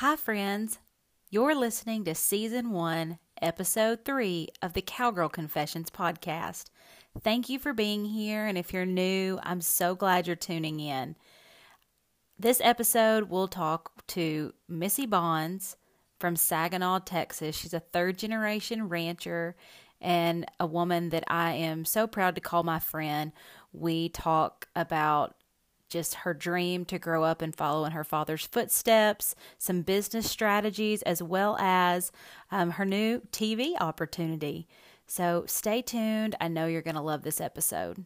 Hi, friends. You're listening to Season 1, Episode 3 of the Cowgirl Confessions podcast. Thank you for being here, and if you're new, I'm so glad you're tuning in. This episode, we'll talk to Missy Bonds from Saginaw, Texas. She's a third generation rancher and a woman that I am so proud to call my friend. We talk about just her dream to grow up and follow in her father's footsteps, some business strategies, as well as um, her new TV opportunity. So stay tuned. I know you're going to love this episode.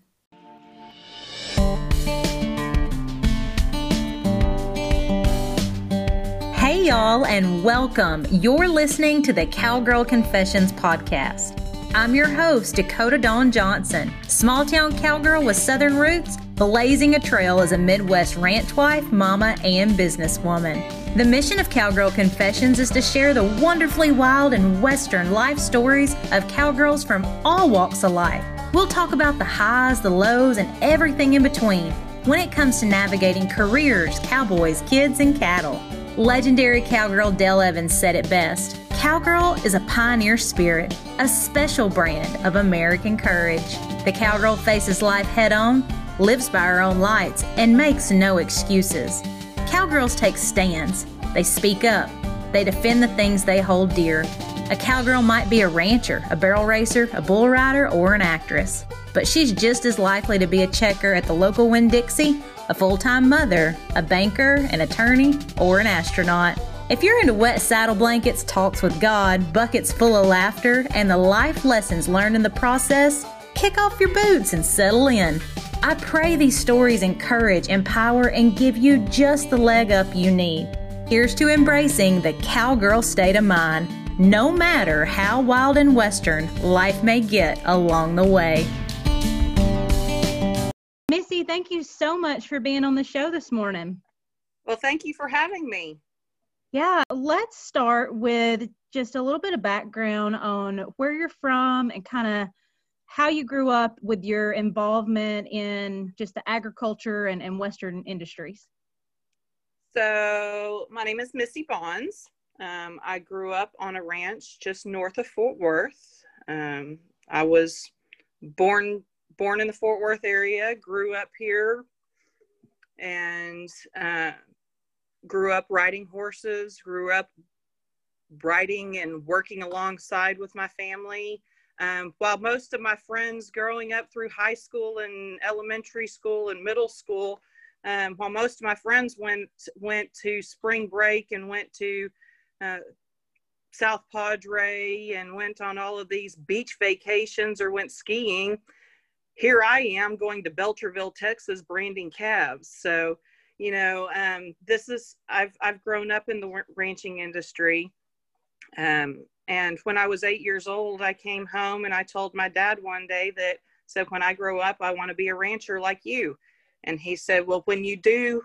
Hey, y'all, and welcome. You're listening to the Cowgirl Confessions podcast. I'm your host, Dakota Dawn Johnson, small town cowgirl with southern roots, blazing a trail as a Midwest ranch wife, mama, and businesswoman. The mission of Cowgirl Confessions is to share the wonderfully wild and western life stories of cowgirls from all walks of life. We'll talk about the highs, the lows, and everything in between when it comes to navigating careers, cowboys, kids, and cattle. Legendary cowgirl Dale Evans said it best Cowgirl is a pioneer spirit, a special brand of American courage. The cowgirl faces life head on, lives by her own lights, and makes no excuses. Cowgirls take stands, they speak up, they defend the things they hold dear. A cowgirl might be a rancher, a barrel racer, a bull rider, or an actress, but she's just as likely to be a checker at the local Winn Dixie, a full time mother, a banker, an attorney, or an astronaut. If you're into wet saddle blankets, talks with God, buckets full of laughter, and the life lessons learned in the process, kick off your boots and settle in. I pray these stories encourage, empower, and give you just the leg up you need. Here's to embracing the cowgirl state of mind, no matter how wild and western life may get along the way. Missy, thank you so much for being on the show this morning. Well, thank you for having me. Yeah, let's start with just a little bit of background on where you're from and kind of how you grew up with your involvement in just the agriculture and, and Western industries. So, my name is Missy Bonds. Um, I grew up on a ranch just north of Fort Worth. Um, I was born born in the Fort Worth area, grew up here, and uh, grew up riding horses, grew up riding and working alongside with my family. Um, while most of my friends growing up through high school and elementary school and middle school, um, while most of my friends went went to spring break and went to uh, South Padre and went on all of these beach vacations or went skiing, here I am going to Belcherville, Texas, branding calves. So you know um, this is i've i've grown up in the ranching industry. Um, and when i was eight years old i came home and i told my dad one day that said when i grow up i want to be a rancher like you. And he said well when you do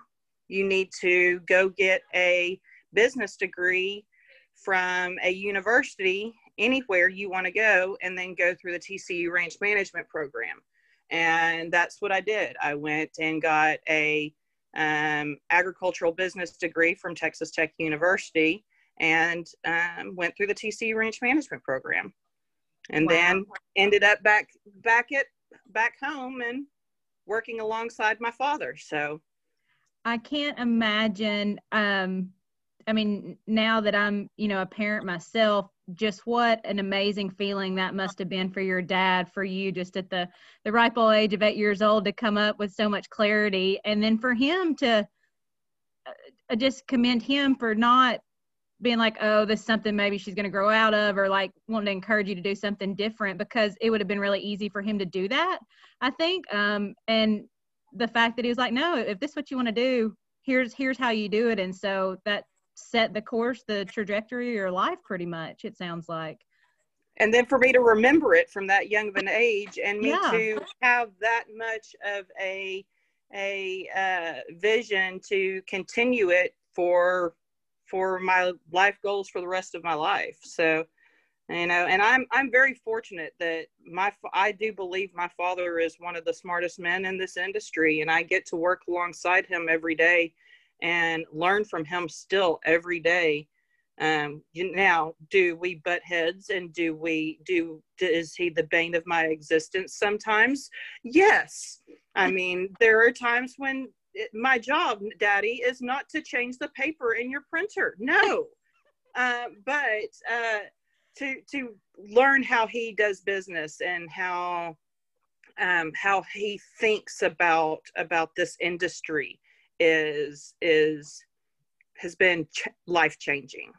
you need to go get a business degree from a university anywhere you want to go and then go through the tcu ranch management program. And that's what i did. I went and got a um, agricultural business degree from Texas Tech University and um, went through the TCU Ranch Management Program, and wow. then ended up back back at back home and working alongside my father. So I can't imagine. Um, I mean, now that I'm you know a parent myself, just what an amazing feeling that must have been for your dad for you just at the the ripe old age of eight years old to come up with so much clarity. And then for him to uh, just commend him for not being like oh this is something maybe she's going to grow out of or like wanting to encourage you to do something different because it would have been really easy for him to do that i think um and the fact that he was like no if this is what you want to do here's here's how you do it. And so that set the course, the trajectory of your life pretty much, it sounds like. And then for me to remember it from that young of an age and me yeah. to have that much of a a uh, vision to continue it for for my life goals for the rest of my life. So, you know, and I'm I'm very fortunate that my I do believe my father is one of the smartest men in this industry, and I get to work alongside him every day and learn from him still every day. Um, now, do we butt heads and do we do? Is he the bane of my existence sometimes? Yes. I mean, there are times when it, my job, Daddy, is not to change the paper in your printer. No, uh, but uh, to to learn how he does business and how um, how he thinks about about this industry is is has been ch- life changing.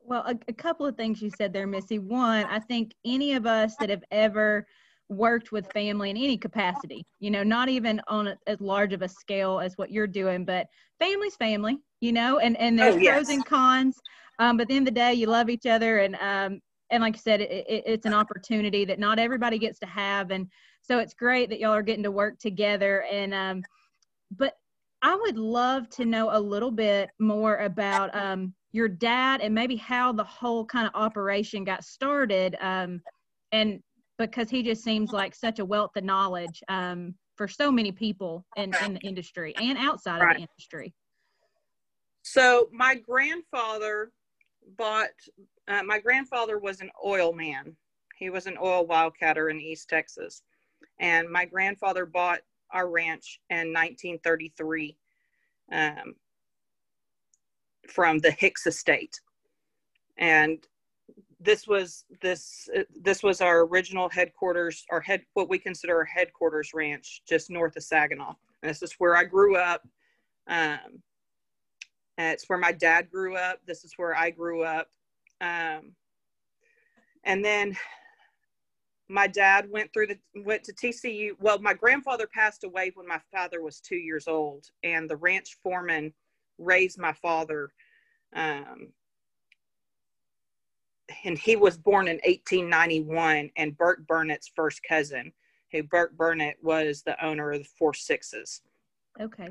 Well, a, a, couple of things you said there, Missy. One, I think any of us that have ever worked with family in any capacity, you know, not even on a, as large of a scale as what you're doing, but family's family, you know, and and there's oh, yes. pros and cons. Um, but at the end of the day, you love each other, and um, and like I said, it, it, it's an opportunity that not everybody gets to have, and so it's great that y'all are getting to work together. And um, but I would love to know a little bit more about um, your dad and maybe how the whole kind of operation got started. Um, and because he just seems like such a wealth of knowledge um, for so many people in, in the industry and outside right. of the industry. So my grandfather bought. Uh, my grandfather was an oil man. He was an oil wildcatter in East Texas, and my grandfather bought our ranch in 1933 um, from the Hicks estate, and this was this this was our original headquarters, our head what we consider our headquarters ranch, just north of Saginaw. And this is where I grew up. Um, it's where my dad grew up. This is where I grew up. Um, and then my dad went through the went to TCU. Well, my grandfather passed away when my father was two years old, and the ranch foreman raised my father. Um, and he was born in 1891, and Burk Burnett's first cousin, who Burk Burnett was the owner of the Four Sixes. Okay.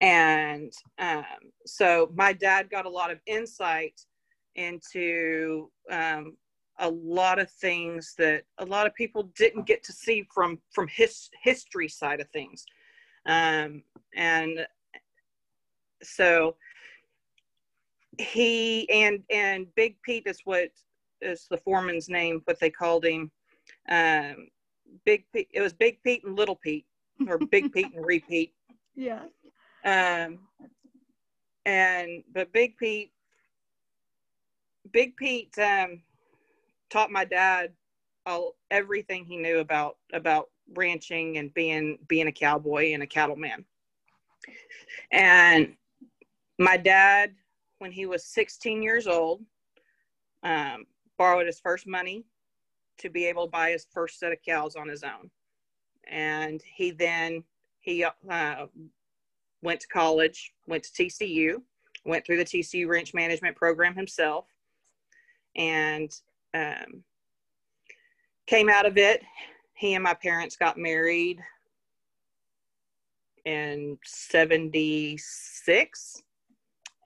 And um, so my dad got a lot of insight into um, a lot of things that a lot of people didn't get to see from from his history side of things. Um, and so he and and big pete is what is the foreman's name what they called him. Um, big pete it was big pete and little pete or big pete and repeat. Yeah. Um and but big pete big pete um taught my dad all everything he knew about about ranching and being being a cowboy and a cattleman. And my dad, when he was 16 years old, um, borrowed his first money to be able to buy his first set of cows on his own. And he then he uh, went to college, went to TCU, went through the TCU ranch management program himself, and um, came out of it. He and my parents got married in 76.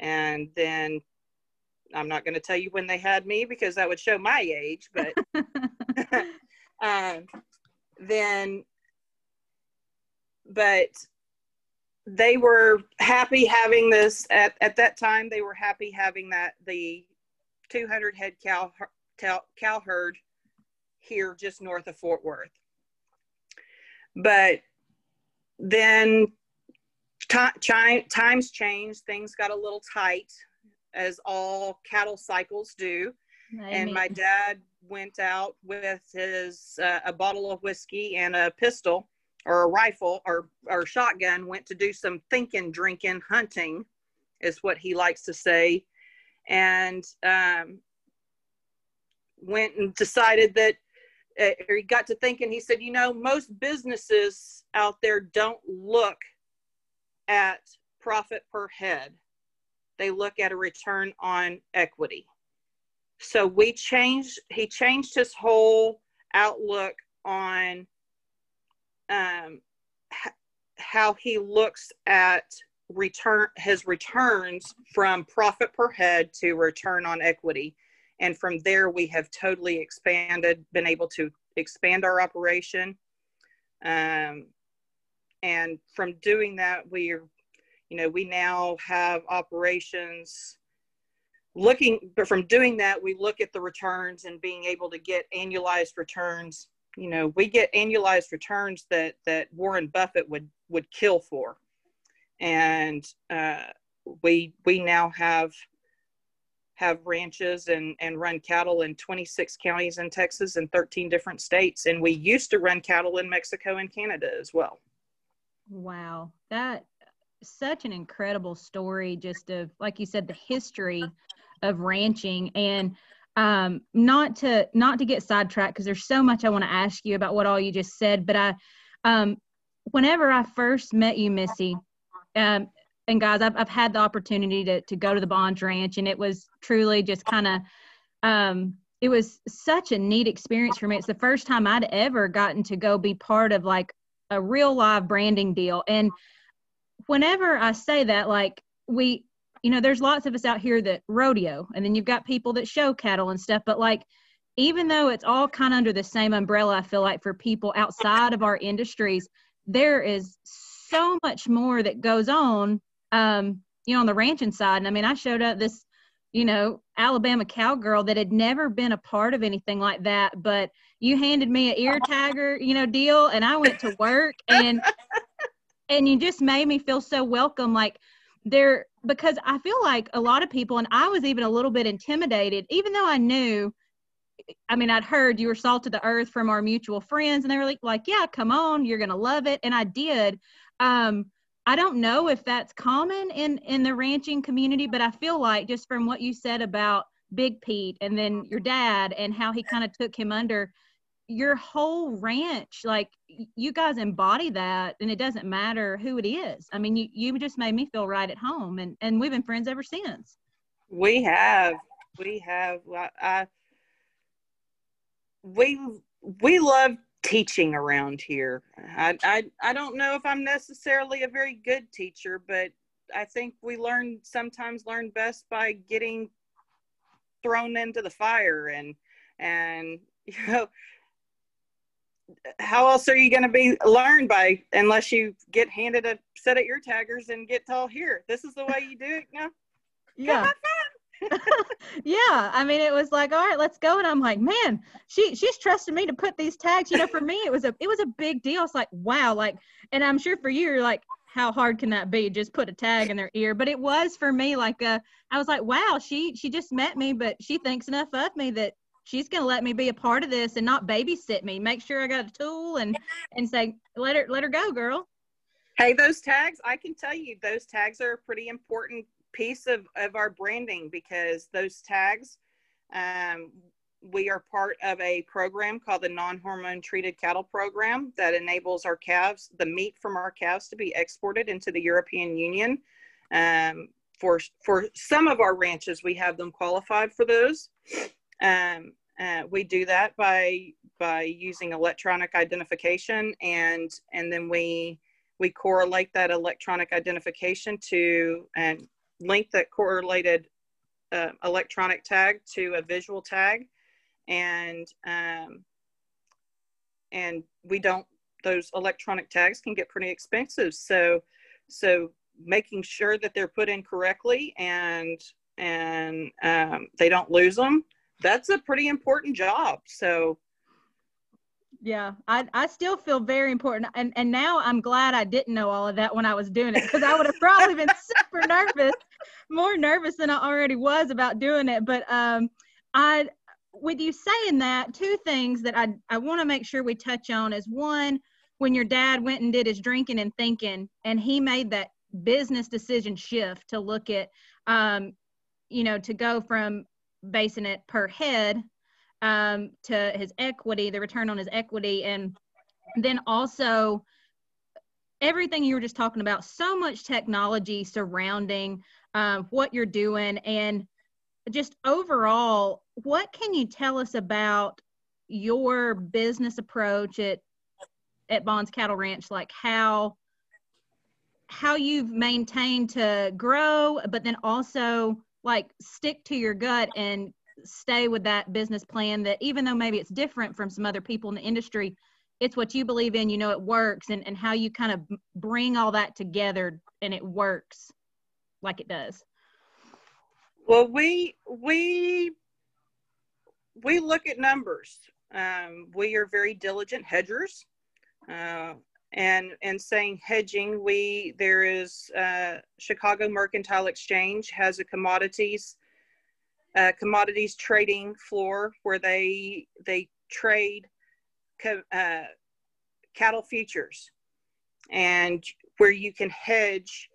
And then I'm not going to tell you when they had me because that would show my age, but um, then, but they were happy having this at, at that time. They were happy having that the 200 head cow cow herd here just north of Fort Worth. But then times changed, things got a little tight, as all cattle cycles do. I and mean. my dad went out with his uh, a bottle of whiskey and a pistol or a rifle or or shotgun went to do some thinking drinking hunting is what he likes to say and um, went and decided that uh, he got to thinking he said you know most businesses out there don't look at profit per head. They look at a return on equity. So we changed he changed his whole outlook on um, how he looks at return his returns from profit per head to return on equity and from there, we have totally expanded, been able to expand our operation. Um, and from doing that, we're, you know, we now have operations looking, but from doing that, we look at the returns and being able to get annualized returns. You know, we get annualized returns that that Warren Buffett would would kill for, and uh, we we now have have ranches and and run cattle in 26 counties in Texas and 13 different states, and we used to run cattle in Mexico and Canada as well. Wow, that such an incredible story just of like you said the history of ranching and um not to not to get sidetracked because there's so much i want to ask you about what all you just said but i um whenever i first met you missy um and guys i've, I've had the opportunity to, to go to the bonds ranch and it was truly just kind of um it was such a neat experience for me. It's the first time i'd ever gotten to go be part of like a real live branding deal. And whenever I say that, like we, you know, there's lots of us out here that rodeo, and then you've got people that show cattle and stuff, but like, even though it's all kind of under the same umbrella, I feel like for people outside of our industries, there is so much more that goes on, um, you know, on the ranching side. And I mean, I showed up this, you know, Alabama cowgirl that had never been a part of anything like that, but you handed me an ear tagger, you know, deal, and I went to work. And and you just made me feel so welcome. Like there because i feel like a lot of people and i was even a little bit intimidated even though i knew i mean i'd heard you were salt of the earth from our mutual friends and they were like, like yeah come on you're gonna love it. And i did. Um i don't know if that's common in in the ranching community but i feel like just from what you said about big pete and then your dad and how he kind of took him under your whole ranch like you guys embody that and it doesn't matter who it is. I mean you, you just made me feel right at home and and we've been friends ever since. We have we have I, we we love teaching around here. I, I i don't know if i'm necessarily a very good teacher but i think we learn sometimes learn best by getting thrown into the fire and and you know how else are you going to be learned by unless you get handed a set of ear taggers and get told here this is the way you do it now yeah yeah i mean it was like all right let's go and i'm like man she she's trusted me to put these tags you know for me it was a it was a big deal. It's like wow like and i'm sure for you you're like how hard can that be? Just put a tag in their ear. But it was for me like a i was like wow she she just met me but she thinks enough of me that she's to let me be a part of this and not babysit me make sure i got a tool and and say let her let her go girl. Hey those tags i can tell you those tags are a pretty important piece of of our branding because those tags um, we are part of a program called the non-hormone treated cattle program that enables our calves the meat from our calves to be exported into the european union. Um, for for some of our ranches we have them qualified for those. Um, uh, we do that by by using electronic identification, and and then we we correlate that electronic identification to and link that correlated uh, electronic tag to a visual tag, and um, and we don't those electronic tags can get pretty expensive. So so making sure that they're put in correctly and and um, they don't lose them that's a pretty important job. So yeah, I, I still feel very important. And, and now I'm glad I didn't know all of that when I was doing it because I would have probably been super nervous, more nervous than I already was about doing it. But um, I, with you saying that, two things that I, I want to make sure we touch on is one, when your dad went and did his drinking and thinking, and he made that business decision shift to look at, um, you know, to go from basing it per head um, to his equity, the return on his equity, and then also everything you were just talking about. So much technology surrounding um, what you're doing, and just overall, what can you tell us about your business approach at at Bonds Cattle Ranch? Like how how you've maintained to grow, but then also like stick to your gut and stay with that business plan that even though maybe it's different from some other people in the industry it's what you believe in, you know it works, and, and how you kind of bring all that together and it works like it does. Well, we we we look at numbers. Um, we are very diligent hedgers, uh, and and saying hedging, we there is uh, Chicago Mercantile Exchange has a commodities uh, commodities trading floor where they they trade co- uh, cattle futures, and where you can hedge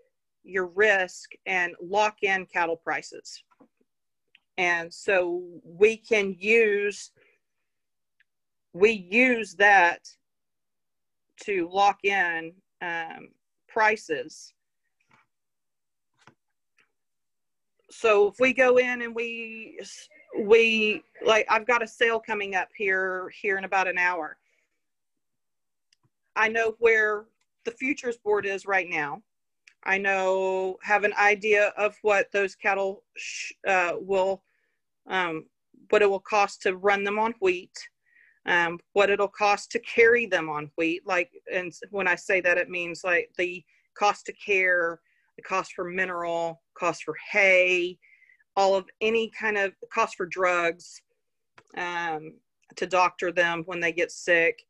your risk and lock in cattle prices. And so we can use we use that to lock in um, prices. So if we go in and we we like I've got a sale coming up here here in about an hour. I know where the futures board is right now. I know have an idea of what those cattle uh, will, um, what it will cost to run them on wheat, um, what it'll cost to carry them on wheat. Like, and when I say that, it means like the cost to care, the cost for mineral, cost for hay, all of any kind of cost for drugs um, to doctor them when they get sick,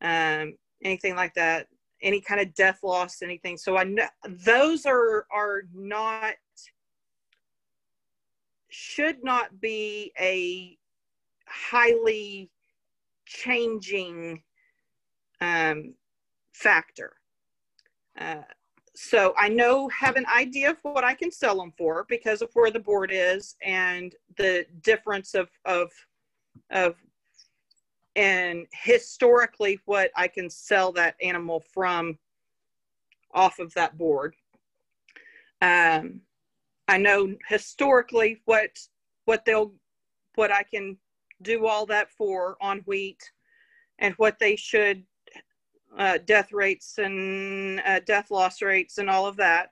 um, anything like that any kind of death loss, anything. So I know those are are not should not be a highly changing um, factor. Uh, so I know have an idea of what I can sell them for because of where the board is and the difference of of of and historically what I can sell that animal from off of that board. Um, I know historically what what they'll what I can do all that for on wheat and what they should uh, death rates and uh, death loss rates and all of that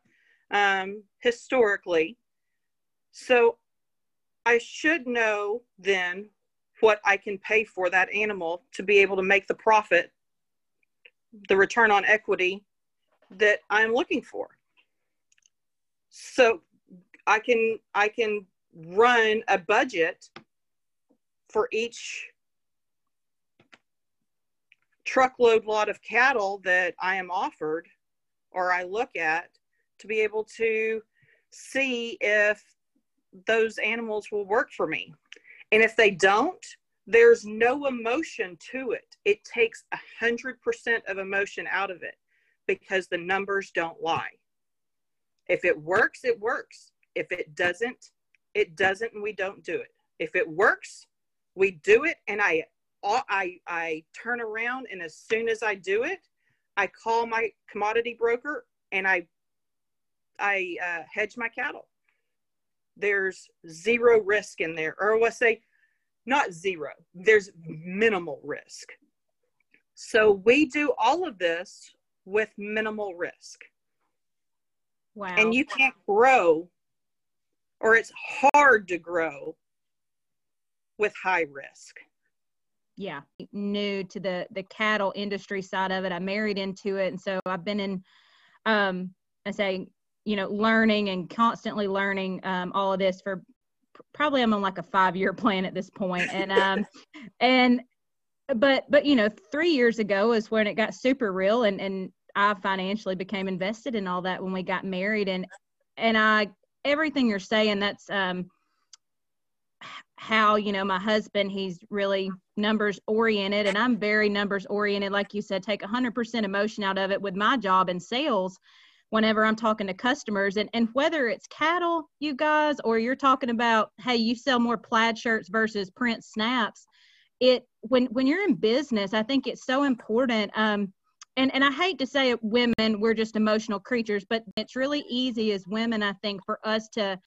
um, historically. So I should know then what I can pay for that animal to be able to make the profit, the return on equity that I'm looking for. So I can I can run a budget for each truckload lot of cattle that I am offered or I look at to be able to see if those animals will work for me. And if they don't, there's no emotion to it. It takes a hundred percent of emotion out of it because the numbers don't lie. If it works, it works. If it doesn't, it doesn't, and we don't do it. If it works, we do it, and I, I, I turn around, and as soon as I do it, I call my commodity broker and I, I uh, hedge my cattle there's zero risk in there. Or let's say not zero, there's minimal risk. So we do all of this with minimal risk. Wow. And you can't grow, or it's hard to grow with high risk. Yeah, new to the the cattle industry side of it. I married into it, and so I've been in, um, I say you know, learning and constantly learning um, all of this for probably I'm on like a five year plan at this point. And, um, and, but, but, you know, three years ago is when it got super real and, and I financially became invested in all that when we got married. And, and I, everything you're saying, that's, um, how you know my husband he's really numbers oriented and i'm very numbers oriented like you said take 100% emotion out of it with my job in sales whenever I'm talking to customers. And, and whether it's cattle, you guys, or you're talking about, hey, you sell more plaid shirts versus print snaps, it when when you're in business, I think it's so important. Um, and and I hate to say it, women, we're just emotional creatures, but it's really easy as women, I think, for us to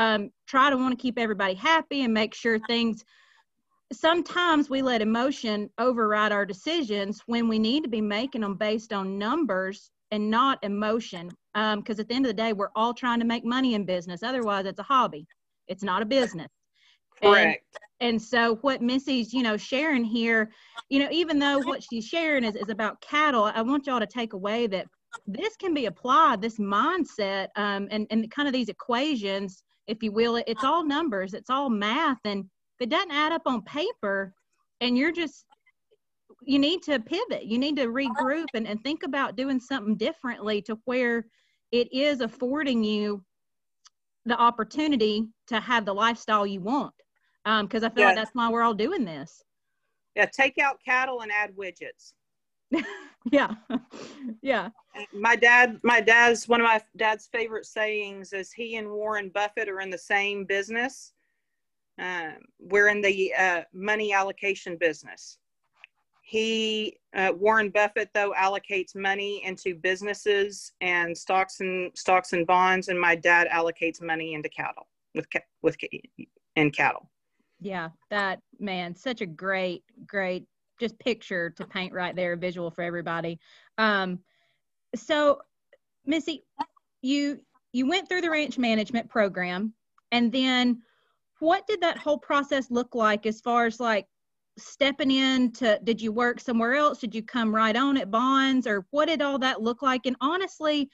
um, try to want to keep everybody happy and make sure things sometimes we let emotion override our decisions when we need to be making them based on numbers and not emotion. Because um, at the end of the day, we're all trying to make money in business. Otherwise, it's a hobby. It's not a business. Correct. and so what missy's you know sharing here you know even though what she's sharing is, is about cattle i want y'all to take away that this can be applied this mindset um, and, and kind of these equations if you will it's all numbers it's all math and if it doesn't add up on paper and you're just you need to pivot you need to regroup and, and think about doing something differently to where it is affording you the opportunity to have the lifestyle you want. Because um, i feel like that's why we're all doing this. Yeah take out cattle and add widgets yeah. Yeah. My dad my dad's one of my dad's favorite sayings is he and warren buffett are in the same business um, we're in the uh, money allocation business. He uh, warren buffett though allocates money into businesses and stocks and stocks and bonds and my dad allocates money into cattle with with in cattle. Yeah that man such a great great just picture to paint right there visual for everybody. Um so missy you you went through the ranch management program and then what did that whole process look like as far as like stepping in to did you work somewhere else? Did you come right on at bonds or what did all that look like? And honestly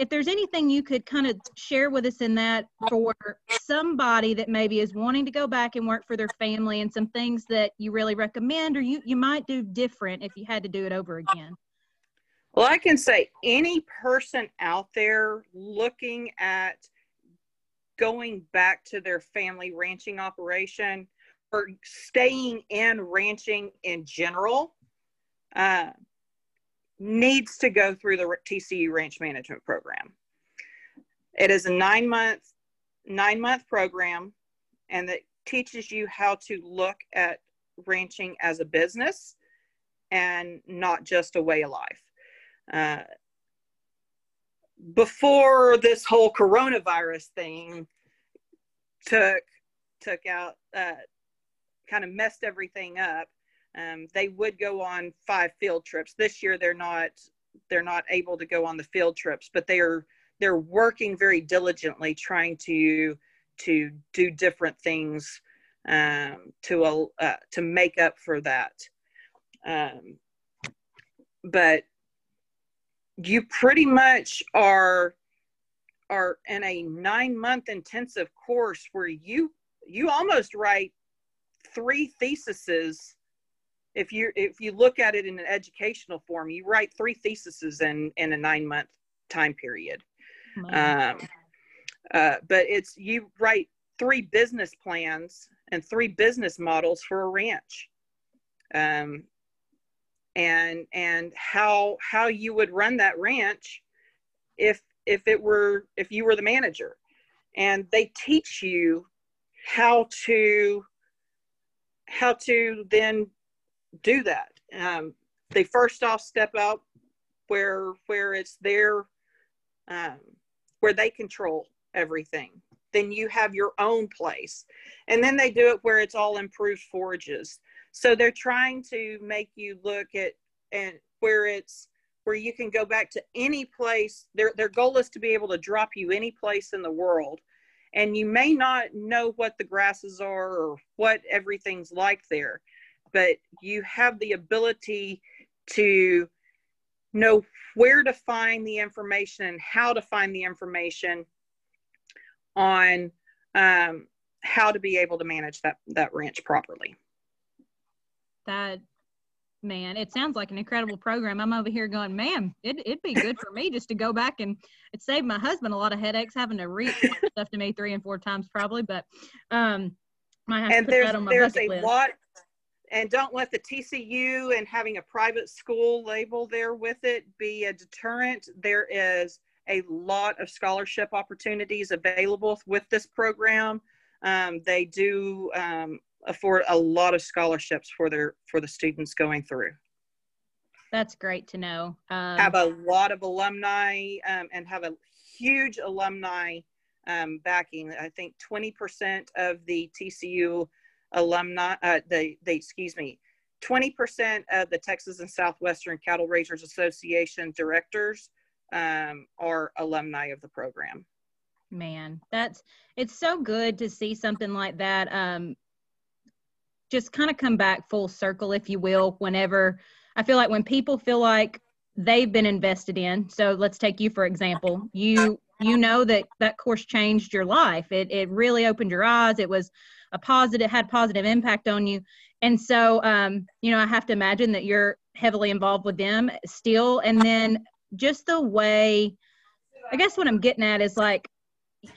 if there's anything you could kind of share with us in that for somebody that maybe is wanting to go back and work for their family and some things that you really recommend or you you might do different if you had to do it over again? Well i can say any person out there looking at going back to their family ranching operation or staying in ranching in general uh, needs to go through the TCU Ranch Management Program. It is a nine month nine month program, and that teaches you how to look at ranching as a business and not just a way of life. Uh, before this whole coronavirus thing took took out uh, kind of messed everything up. Um, they would go on five field trips. This year they're not they're not able to go on the field trips, but they are they're working very diligently trying to to do different things um, to uh, to make up for that. Um, but you pretty much are are in a nine month intensive course where you you almost write three theses if you if you look at it in an educational form you write three theses in in a nine month time period. Um, uh, but it's you write three business plans and three business models for a ranch. Um, and and how how you would run that ranch if if it were if you were the manager. And they teach you how to how to then do that. Um, they first off step out where where it's their um, where they control everything. Then you have your own place, and then they do it where it's all improved forages. So they're trying to make you look at and where it's where you can go back to any place. Their their goal is to be able to drop you any place in the world and you may not know what the grasses are or what everything's like there but you have the ability to know where to find the information and how to find the information on um, how to be able to manage that that ranch properly that man it sounds like an incredible program i'm over here going man it, it'd be good for me just to go back and it saved my husband a lot of headaches having to read stuff to me three and four times probably but um and there's there's a list. lot and don't let the tcu and having a private school label there with it be a deterrent there is a lot of scholarship opportunities available with this program um, they do um, afford a lot of scholarships for their for the students going through. That's great to know. Um, have a lot of alumni um, and have a huge alumni um, backing. I think 20% of the TCU alumni, uh, the, they, excuse me, 20% of the Texas and Southwestern Cattle Raisers Association directors um, are alumni of the program. Man, that's it's so good to see something like that. Um, just kind of come back full circle, if you will, whenever I feel like when people feel like they've been invested in. So let's take you for example. You you know that that course changed your life. It it really opened your eyes. It was a positive had positive impact on you. And so um, you know, I have to imagine that you're heavily involved with them still. And then just the way I guess what I'm getting at is like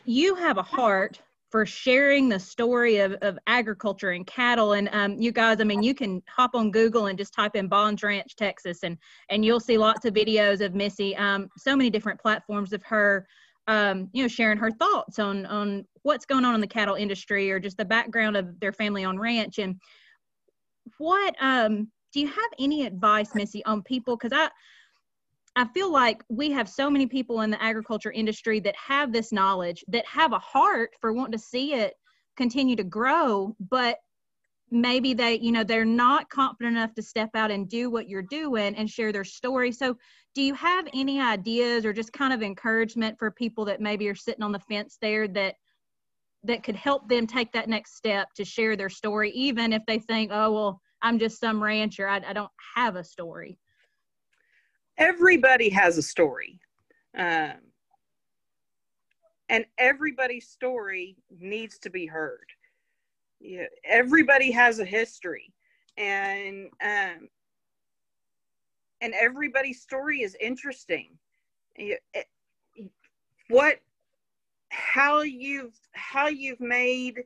you have a heart for sharing the story of, of agriculture and cattle. And um, you guys, I mean, you can hop on Google and just type in Bonds Ranch, Texas, and and you'll see lots of videos of Missy. Um, so many different platforms of her, um, you know, sharing her thoughts on on what's going on in the cattle industry or just the background of their family on ranch. And what um, do you have any advice, Missy, on people? Because I I feel like we have so many people in the agriculture industry that have this knowledge, that have a heart for wanting to see it continue to grow, but maybe they, you know, they're not confident enough to step out and do what you're doing and share their story. So, do you have any ideas or just kind of encouragement for people that maybe are sitting on the fence there that that could help them take that next step to share their story, even if they think, oh, well, I'm just some rancher, I, I don't have a story? everybody has a story. Um, and everybody's story needs to be heard. Yeah, everybody has a history, and um, and everybody's story is interesting. What, how you've how you've made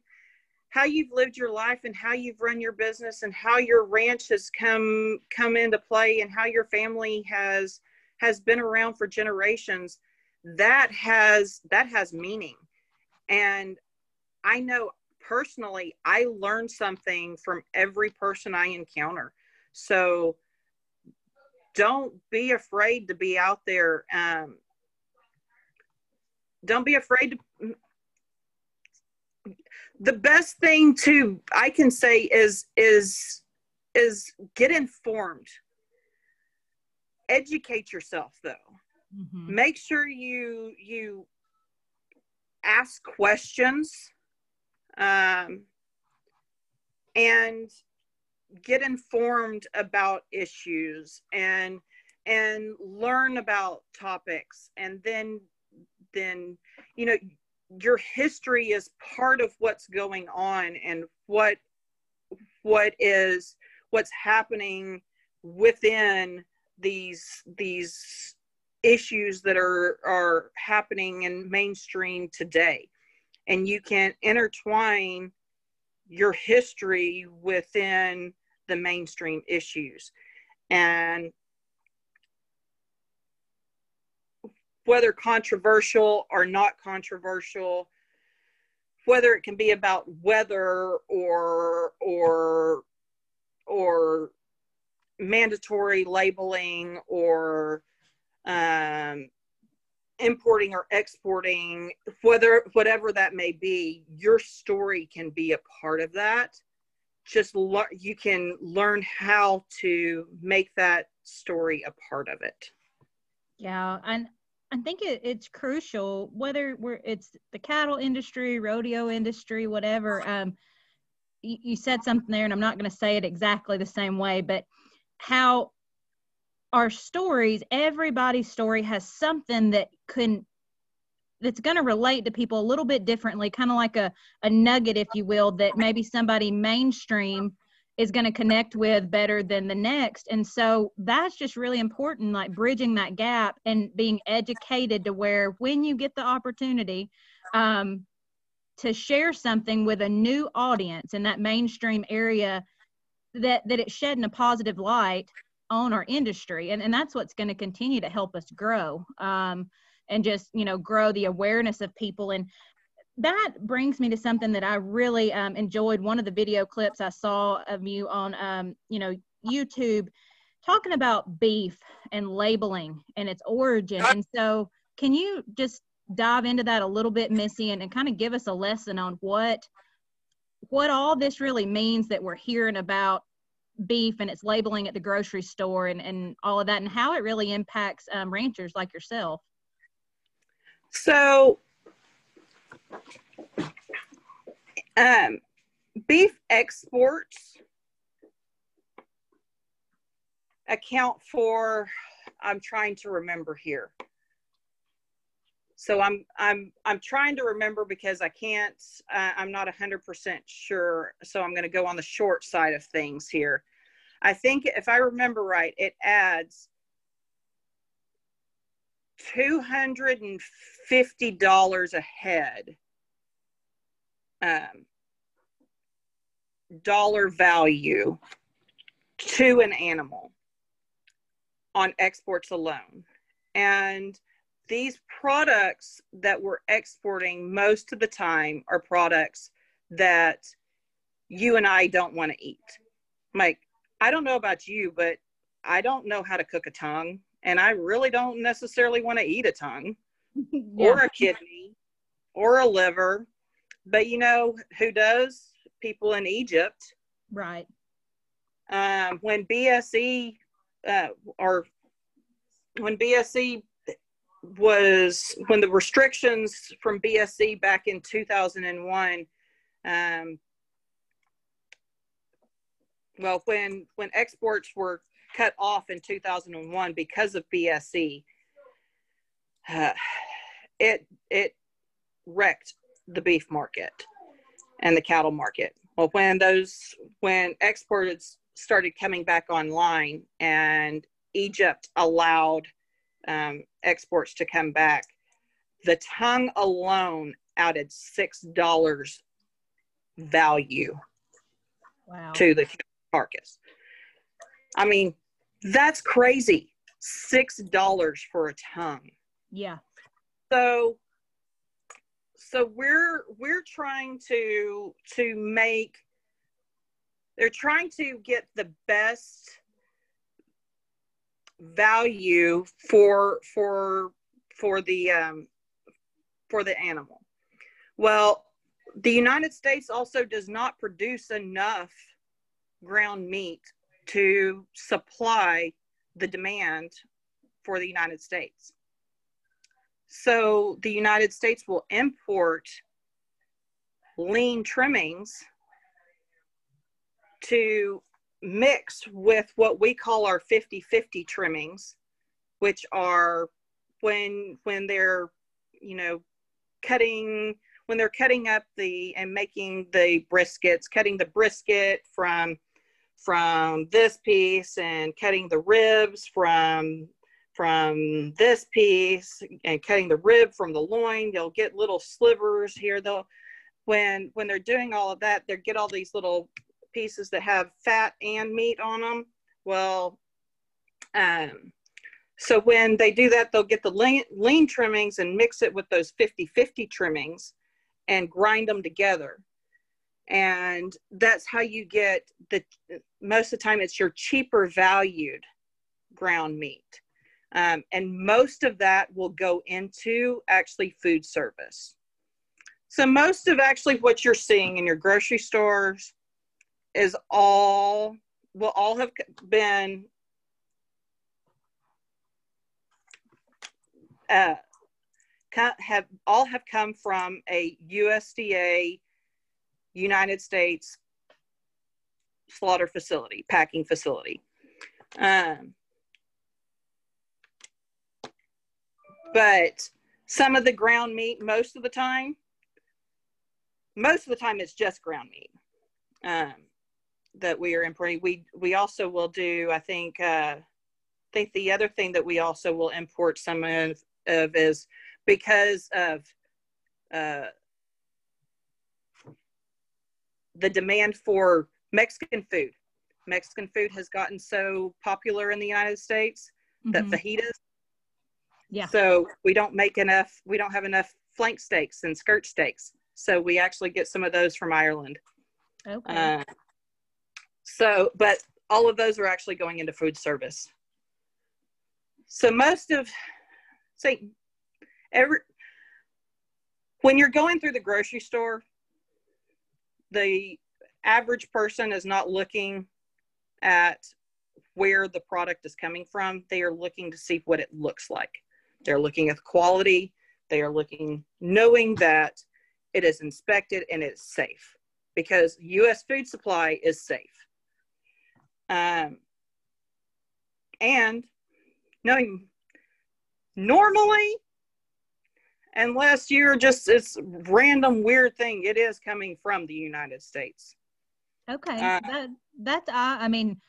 how you've lived your life and how you've run your business and how your ranch has come come into play and how your family has has been around for generations that has that has meaning and i know personally i learn something from every person i encounter so don't be afraid to be out there um, don't be afraid to the best thing to I can say is is is get informed. Educate yourself though. Mm-hmm. Make sure you you ask questions um, and get informed about issues and and learn about topics and then then you know your history is part of what's going on and what what is what's happening within these these issues that are are happening in mainstream today and you can intertwine your history within the mainstream issues. And whether controversial or not controversial, whether it can be about weather or or or mandatory labeling or importing or exporting, whether whatever that may be, your story can be a part of that. Just you can learn how to make that story a part of it. Yeah, and I think it, it's crucial whether we're it's the cattle industry, rodeo industry, whatever. Um, you, you said something there, and I'm not going to say it exactly the same way, but how our stories, everybody's story has something that can that's going to relate to people a little bit differently, kind of like a a nugget, if you will, that maybe somebody mainstream is going to connect with better than the next. And so that's just really important, like bridging that gap and being educated to where when you get the opportunity um, to share something with a new audience in that mainstream area, that, that it's in a positive light on our industry. And, and that's what's going to continue to help us grow. Um, and just you know grow the awareness of people and that brings me to something that I really um, enjoyed. One of the video clips I saw of you on, um, you know, YouTube, talking about beef and labeling and its origin. And so, can you just dive into that a little bit, Missy, and, and kind of give us a lesson on what what all this really means that we're hearing about beef and its labeling at the grocery store and, and all of that, and how it really impacts um, ranchers like yourself? So um, beef exports account for i'm trying to remember here. So i'm i'm i'm trying to remember because i can't uh, i'm not 100% sure. So i'm going to go on the short side of things here i think if i remember right it adds $250 a head um, dollar value to an animal on exports alone. And these products that we're exporting most of the time are products that you and I don't want to eat. Like, I don't know about you, but I don't know how to cook a tongue, and I really don't necessarily want to eat a tongue yeah. or a kidney or a liver. But you know who does? People in Egypt. Right. Um, when BSE uh, or when BSE was when the restrictions from BSE back in 2001 um, well when when exports were cut off in 2001 because of BSE uh, it it wrecked the beef market and the cattle market well when those when exports started coming back online and Egypt allowed um, exports to come back, the tongue alone added six dollars value wow. to the carcass. I mean, that's crazy. Six dollars for a tongue. Yeah. So so we're we're trying to to make they're trying to get the best value for for for the um, for the animal. Well, the United States also does not produce enough ground meat to supply the demand for the United States. So the United States will import lean trimmings to mix with what we call our 50-50 trimmings which are when when they're you know cutting when they're cutting up the and making the briskets cutting the brisket from from this piece and cutting the ribs from from this piece and cutting the rib from the loin they'll get little slivers here they'll when when they're doing all of that they get all these little pieces that have fat and meat on them. Well, um, so when they do that, they'll get the lean, lean trimmings and mix it with those 50 50 trimmings and grind them together. And that's how you get the most of the time, it's your cheaper valued ground meat. Um, and most of that will go into actually food service. So, most of actually what you're seeing in your grocery stores, is all will all have been uh, have all have come from a USDA United States slaughter facility, packing facility. Um, but some of the ground meat, most of the time, most of the time it's just ground meat. Um, that we are importing. We we also will do. I think. Uh, I think the other thing that we also will import some of, of is because of uh, the demand for Mexican food. Mexican food has gotten so popular in the United States mm-hmm. that fajitas. Yeah. So we don't make enough. We don't have enough flank steaks and skirt steaks. So we actually get some of those from Ireland. Okay. Uh, so, but all of those are actually going into food service. So most of, say, every, when you're going through the grocery store, the average person is not looking at where the product is coming from. They are looking to see what it looks like. They're looking at the quality. They are looking, knowing that it is inspected and it's safe. because U.S. food supply is safe. Um, and knowing normally, unless you're just it's random weird thing, it is coming from the United States. Okay, uh, that that's I I mean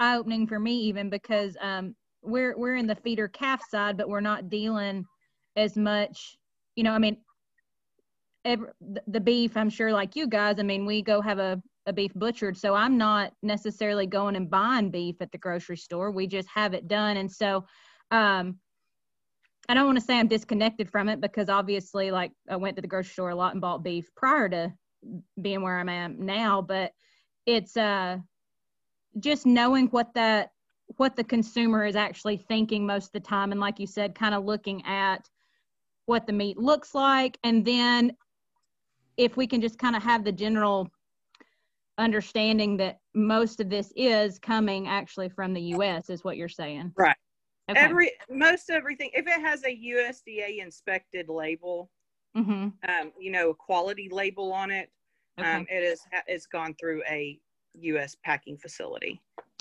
eye opening for me even because um we're we're in the feeder calf side, but we're not dealing as much. You know, I mean, every, the beef. I'm sure, like you guys. I mean, we go have a a beef butchered, so I'm not necessarily going and buying beef at the grocery store. We just have it done, and so. um I don't want to say I'm disconnected from it because obviously, like, I went to the grocery store a lot and bought beef prior to being where I'm at now, but it's uh just knowing what that what the consumer is actually thinking most of the time and like you said kind of looking at what the meat looks like and then if we can just kind of have the general understanding that most of this is coming actually from the US is what you're saying. Right. Okay. Every most everything if it has a USDA inspected label, mm-hmm. um, you know, a quality label on it, okay. um, it is it's gone through a U.S. packing facility.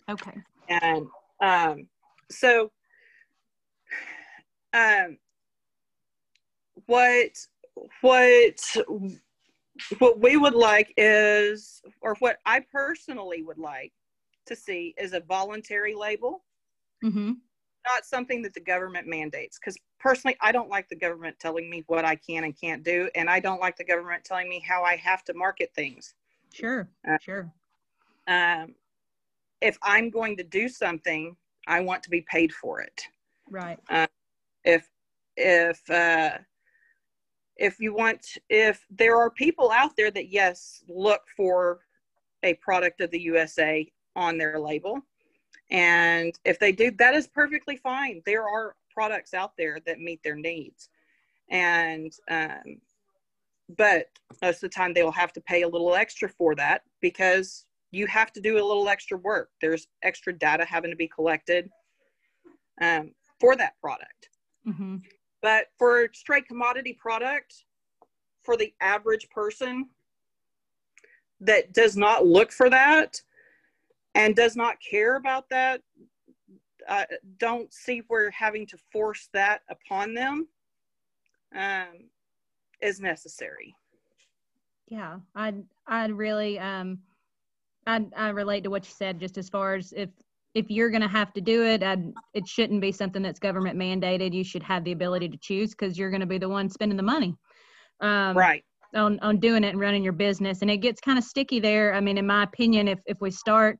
Okay. And um, so, um, what what what we would like is, or what I personally would like to see, is a voluntary label. Mm-hmm. Not something that the government mandates, because personally, I don't like the government telling me what I can and can't do, and I don't like the government telling me how I have to market things. Sure, uh, sure um, if I'm going to do something, I want to be paid for it. Right. Uh, if if uh, if you want, if there are people out there that yes look for a product of the USA on their label, and if they do, that is perfectly fine. There are products out there that meet their needs, and um, but most of the time they will have to pay a little extra for that because you have to do a little extra work. There's extra data having to be collected um, for that product. Mm-hmm. But for a straight commodity product, for the average person that does not look for that and does not care about that, uh, don't see where having to force that upon them um, is necessary. Yeah, I I really um I, I relate to what you said just as far as if if you're going to have to do it I'd, it shouldn't be something that's government mandated. You should have the ability to choose because you're going to be the one spending the money um, right. on, on doing it and running your business. And it gets kind of sticky there. I mean in my opinion if, if we start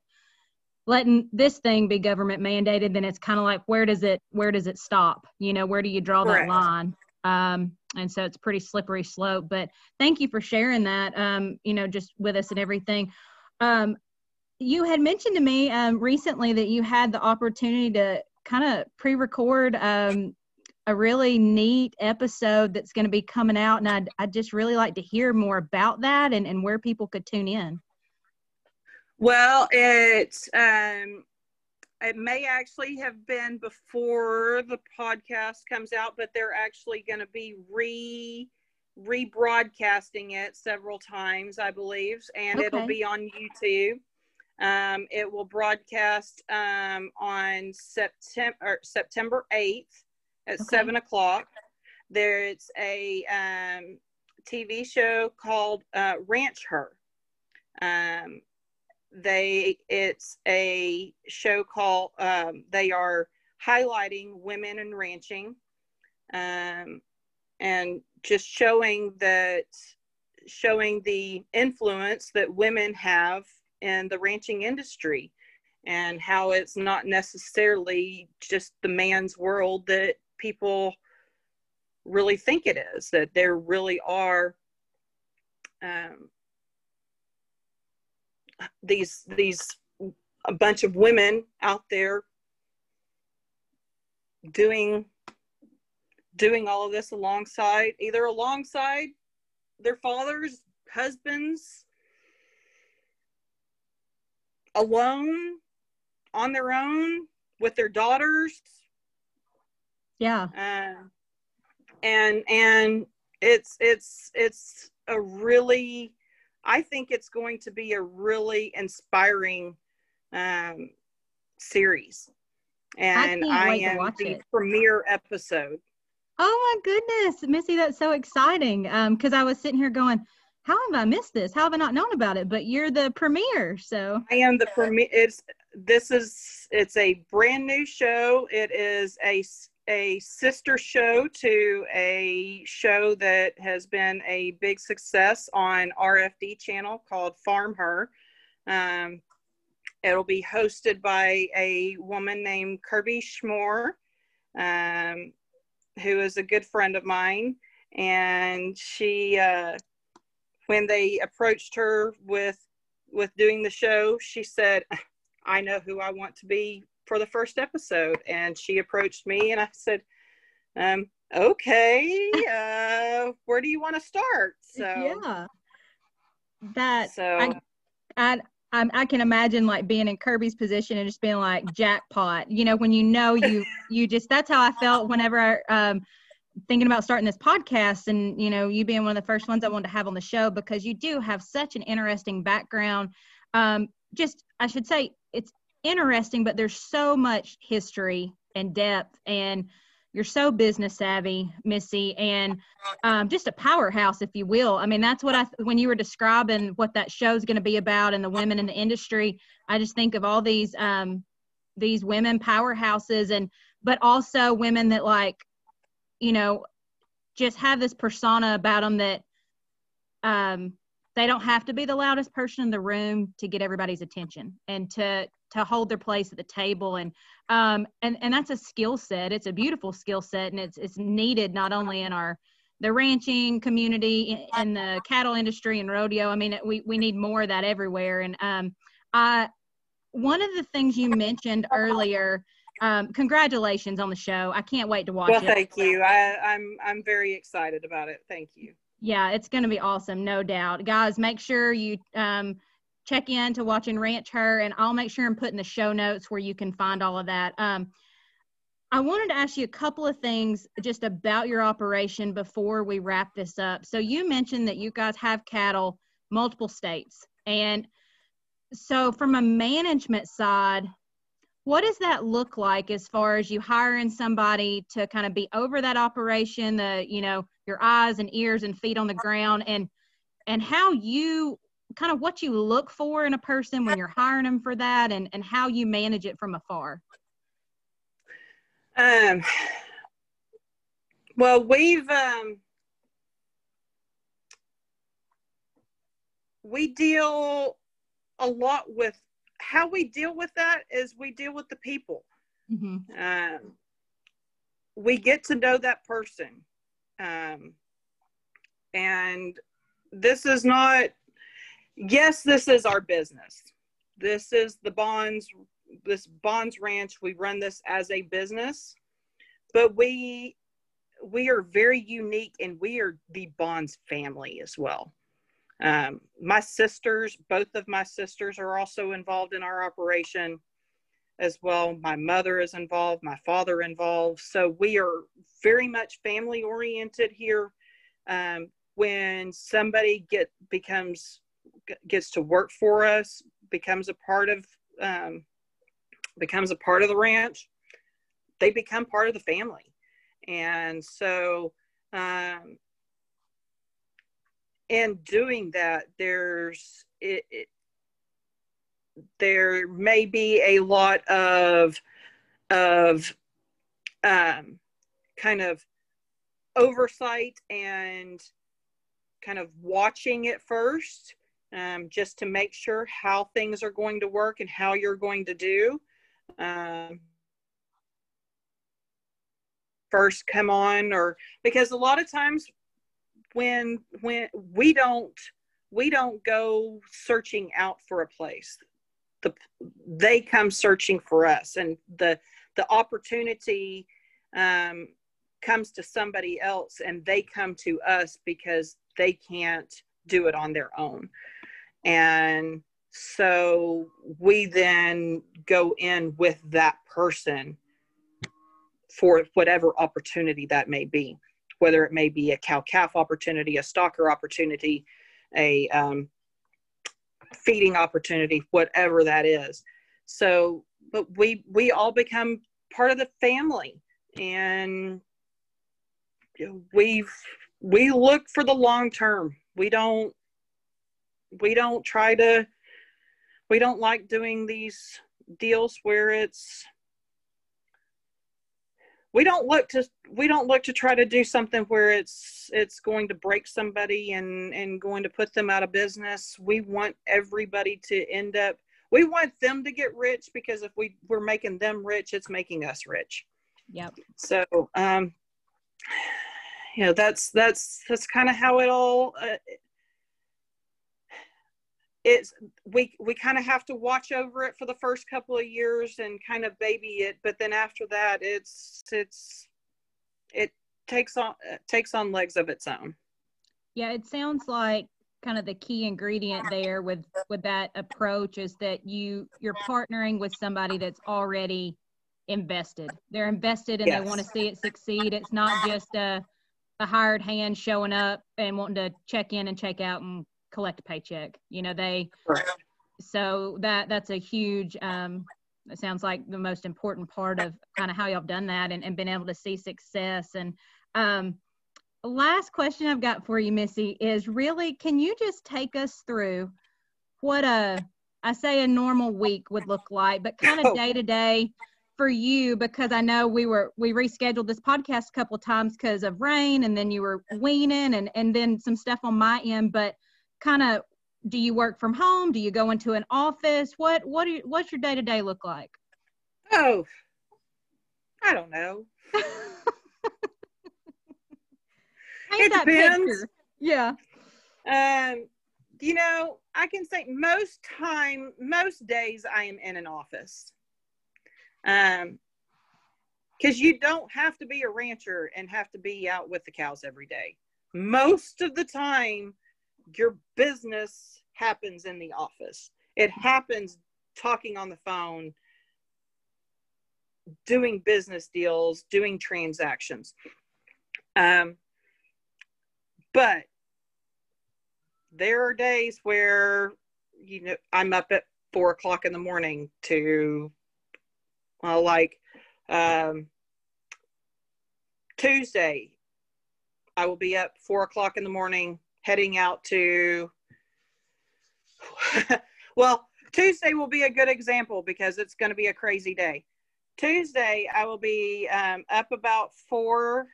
letting this thing be government mandated then it's kind of like where does it where does it stop you know where do you draw Correct. that line um, and so it's pretty slippery slope but thank you for sharing that um, you know just with us and everything um, you had mentioned to me um, recently that you had the opportunity to kind of pre-record um, a really neat episode that's going to be coming out, and I'd, I'd just really like to hear more about that and, and where people could tune in. Well, it's um, it may actually have been before the podcast comes out, but they're actually going to be re rebroadcasting it several times, I believe, and okay. it'll be on YouTube. Um, it will broadcast um, on September September eighth at okay. seven o'clock. There's a um, TV show called uh, Ranch Her. Um, they it's a show called um, they are highlighting women in ranching um, and just showing that showing the influence that women have in the ranching industry and how it's not necessarily just the man's world that people really think it is that there really are um, these these a bunch of women out there doing doing all of this alongside either alongside their fathers husbands alone on their own with their daughters. Yeah. Uh, and and it's it's it's a really I think it's going to be a really inspiring um, series. And I, I am the it. premiere episode. Oh my goodness, Missy, that's so exciting. Um, because I was sitting here going, how have I missed this? How have I not known about it? But you're the premiere, so I am the premiere. It's this is it's a brand new show. It is a a sister show to a show that has been a big success on RFD channel called Farm Her. Um, it'll be hosted by a woman named Kirby Schmore, um, who is a good friend of mine. And she, uh, when they approached her with with doing the show, she said, "I know who I want to be for the first episode. And she approached me and I said, um, okay, uh, where do you want to start? So, yeah, that, so, I, I, I, I can imagine like being in Kirby's position and just being like jackpot, you know, when you know you, you just, that's how I felt whenever I, um, thinking about starting this podcast and you know you being one of the first ones i wanted to have on the show because you do have such an interesting background um, just i should say it's interesting, but there's so much history and depth, and you're so business savvy, Missy, and um, just a powerhouse, if you will. I mean, that's what I when you were describing what that show's going to be about and the women in the industry. I just think of all these um, these women powerhouses, and but also women that like, you know, just have this persona about them that um, they don't have to be the loudest person in the room to get everybody's attention and to to hold their place at the table. And um and and that's a skill set. It's a beautiful skill set and it's it's needed not only in our the ranching community in the cattle industry and rodeo. I mean we we need more of that everywhere. And um i one of the things you mentioned earlier um, congratulations on the show. I can't wait to watch well, it. thank you. I, i'm i'm very excited about it. Thank you. Yeah it's going to be awesome no doubt. Guys make sure you um check in to watching Ranch Her, and I'll make sure I'm putting the show notes where you can find all of that. Um, I wanted to ask you a couple of things just about your operation before we wrap this up. So you mentioned that you guys have cattle multiple states, and so from a management side, what does that look like as far as you hiring somebody to kind of be over that operation, the you know your eyes and ears and feet on the ground, and and how you kind of what you look for in a person when you're hiring them for that and, and how you manage it from afar? Um, well, we've, um, we deal a lot with how we deal with that is we deal with the people. Mm-hmm. Um, we get to know that person. Um, and this is not yes, this is our business. This is the Bonds, this Bonds Ranch. We run this as a business, but we we are very unique and we are the Bonds family as well. Um, my sisters, both of my sisters are also involved in our operation as well. My mother is involved, my father involved. So we are very much family oriented here. Um, when somebody get becomes gets to work for us, becomes a part of um, becomes a part of the ranch, they become part of the family. And so, um, in doing that, there's it, it, there may be a lot of of um, kind of oversight and kind of watching it first um, just to make sure how things are going to work and how you're going to do. Um, first come on or because a lot of times when when we don't we don't go searching out for a place the they come searching for us and the the opportunity um, comes to somebody else and they come to us because they can't do it on their own and so we then go in with that person for whatever opportunity that may be, whether it may be a cow calf opportunity, a stocker opportunity, a um, feeding opportunity, whatever that is. So, but we we all become part of the family, and we've we look for the long term. We don't we don't try to we don't like doing these deals where it's we don't look to we don't look to try to do something where it's it's going to break somebody and and going to put them out of business. We want everybody to end up we want them to get rich because if we we're making them rich it's making us rich. Yep. So um you know that's that's that's kind of how it all uh, it's we we kind of have to watch over it for the first couple of years and kind of baby it but then after that it's it's it takes on uh, takes on legs of its own. Yeah it sounds like kind of the key ingredient there with with that approach is that you you're partnering with somebody that's already invested. They're invested and yes. they want to see it succeed. It's not just a a hired hand showing up and wanting to check in and check out and collect a paycheck. You know, they right. so that that's a huge um it sounds like the most important part of kind of how y'all done that and, and been able to see success. And um last question I've got for you, Missy, is really can you just take us through what a I say a normal week would look like, but kind of day to day for you because I know we were we rescheduled this podcast a couple of times because of rain and then you were weaning and and then some stuff on my end. But kind of do you work from home? Do you go into an office? What what do you, what's your day to day look like? Oh, I don't know. it depends. Picture. Yeah. Um, you know, I can say most time, most days I am in an office. Um, because you don't have to be a rancher and have to be out with the cows every day. Most of the time, your business happens in the office. It happens talking on the phone, doing business deals, doing transactions. Um, but there are days where you know I'm up at four o'clock in the morning to well, like um, Tuesday, I will be up four o'clock in the morning heading out to, well, Tuesday will be a good example because it's going to be a crazy day. Tuesday, I will be um, up about four,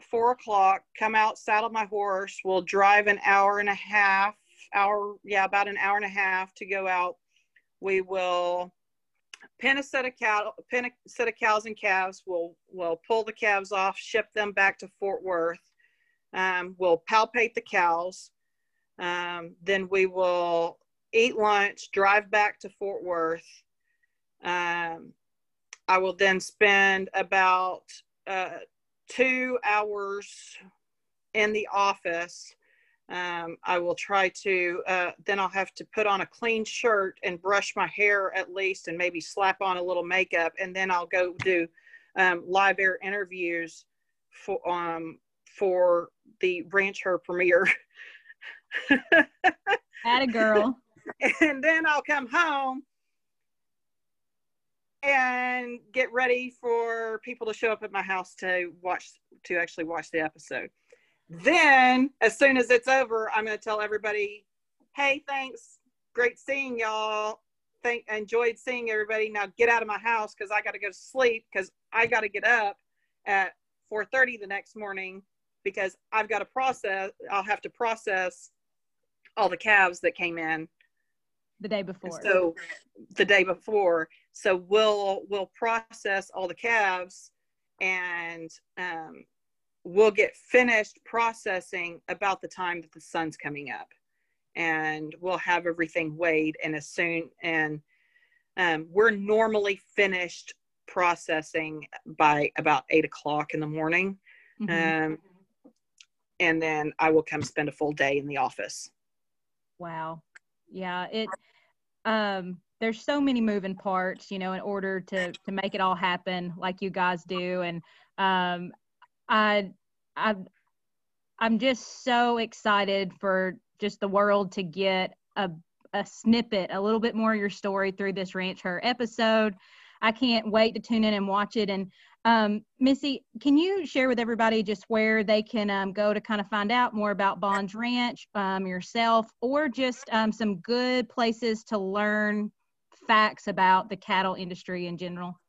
four o'clock, come out, saddle my horse. We'll drive an hour and a half, hour, yeah, about an hour and a half to go out. We will pin a set of cow, pin a set of cows and calves. We'll, we'll pull the calves off, ship them back to Fort Worth. Um, we'll palpate the cows. Um, then we will eat lunch, drive back to Fort Worth. Um, I will then spend about uh, two hours in the office. Um, I will try to, uh, then I'll have to put on a clean shirt and brush my hair at least and maybe slap on a little makeup. And then I'll go do um, live air interviews for, um, for the ranch her premiere. At a girl. and then I'll come home and get ready for people to show up at my house to watch to actually watch the episode. Then, as soon as it's over, I'm going to tell everybody, "Hey, thanks. Great seeing y'all. Thank enjoyed seeing everybody. Now get out of my house because I got to go to sleep because I got to get up at 4:30 the next morning because I've got to process, I'll have to process all the calves that came in the day before. So the day before. So we'll we'll process all the calves and um, we'll get finished processing about the time that the sun's coming up. And we'll have everything weighed and as soon and um, we're normally finished processing by about eight o'clock in the morning. Mm-hmm. Um, and then I will come spend a full day in the office. Wow. Yeah, it um there's so many moving parts, you know, in order to to make it all happen like you guys do and um I I I'm just so excited for just the world to get a a snippet, a little bit more of your story through this Ranch Her episode. I can't wait to tune in and watch it. And um, Missy, can you share with everybody just where they can um, go to kind of find out more about Bonds Ranch, um, yourself, or just um, some good places to learn facts about the cattle industry in general?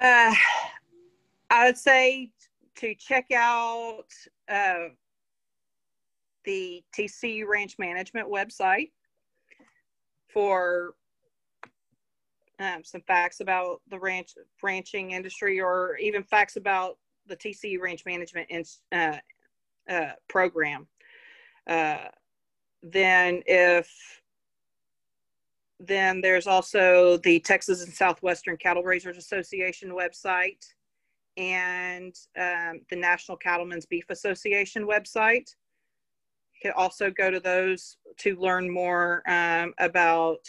Uh, I would say to check out uh, the TCU Ranch Management website for um, some facts about the ranch ranching industry, or even facts about the TCU Ranch Management in, uh, uh, program. Uh, then, if then there's also the Texas and Southwestern Cattle Raisers Association website and um, the National Cattlemen's Beef Association website. You can also go to those to learn more um, about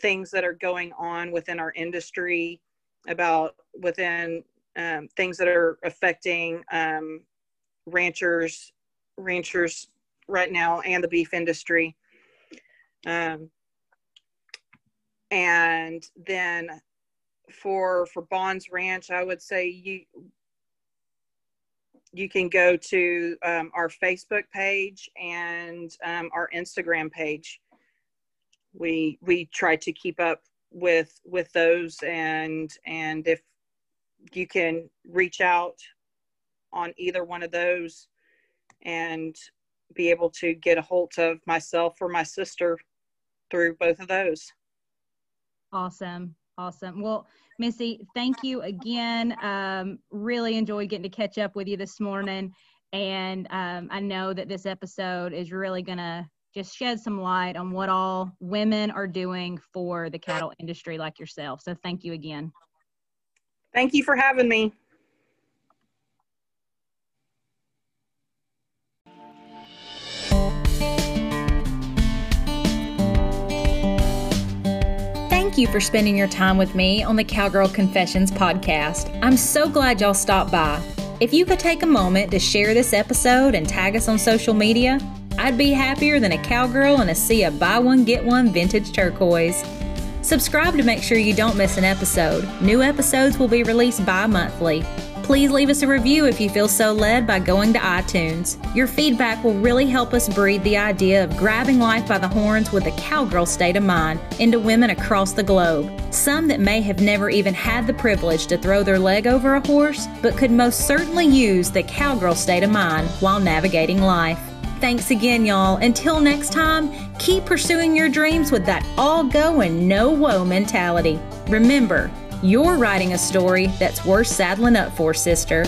things that are going on within our industry, about within um, things that are affecting um, ranchers, ranchers right now, and the beef industry. Um, and then for for Bonds Ranch, I would say you you can go to um, our Facebook page and um, our Instagram page. We we try to keep up with with those and and if you can reach out on either one of those and be able to get a hold of myself or my sister through both of those. Awesome. Awesome. Well, Missy, thank you again. Um, really enjoyed getting to catch up with you this morning. And um, I know that this episode is really going to just shed some light on what all women are doing for the cattle industry like yourself. So thank you again. Thank you for having me. Thank you for spending your time with me on the Cowgirl Confessions podcast. I'm so glad y'all stopped by. If you could take a moment to share this episode and tag us on social media, I'd be happier than a cowgirl in a sea of buy one, get one vintage turquoise. Subscribe to make sure you don't miss an episode. New episodes will be released bi monthly. Please leave us a review if you feel so led by going to iTunes. Your feedback will really help us breed the idea of grabbing life by the horns with a cowgirl state of mind into women across the globe. Some that may have never even had the privilege to throw their leg over a horse, but could most certainly use the cowgirl state of mind while navigating life. Thanks again, y'all. Until next time, keep pursuing your dreams with that all go and no woe mentality. Remember, you're writing a story that's worth saddling up for, sister.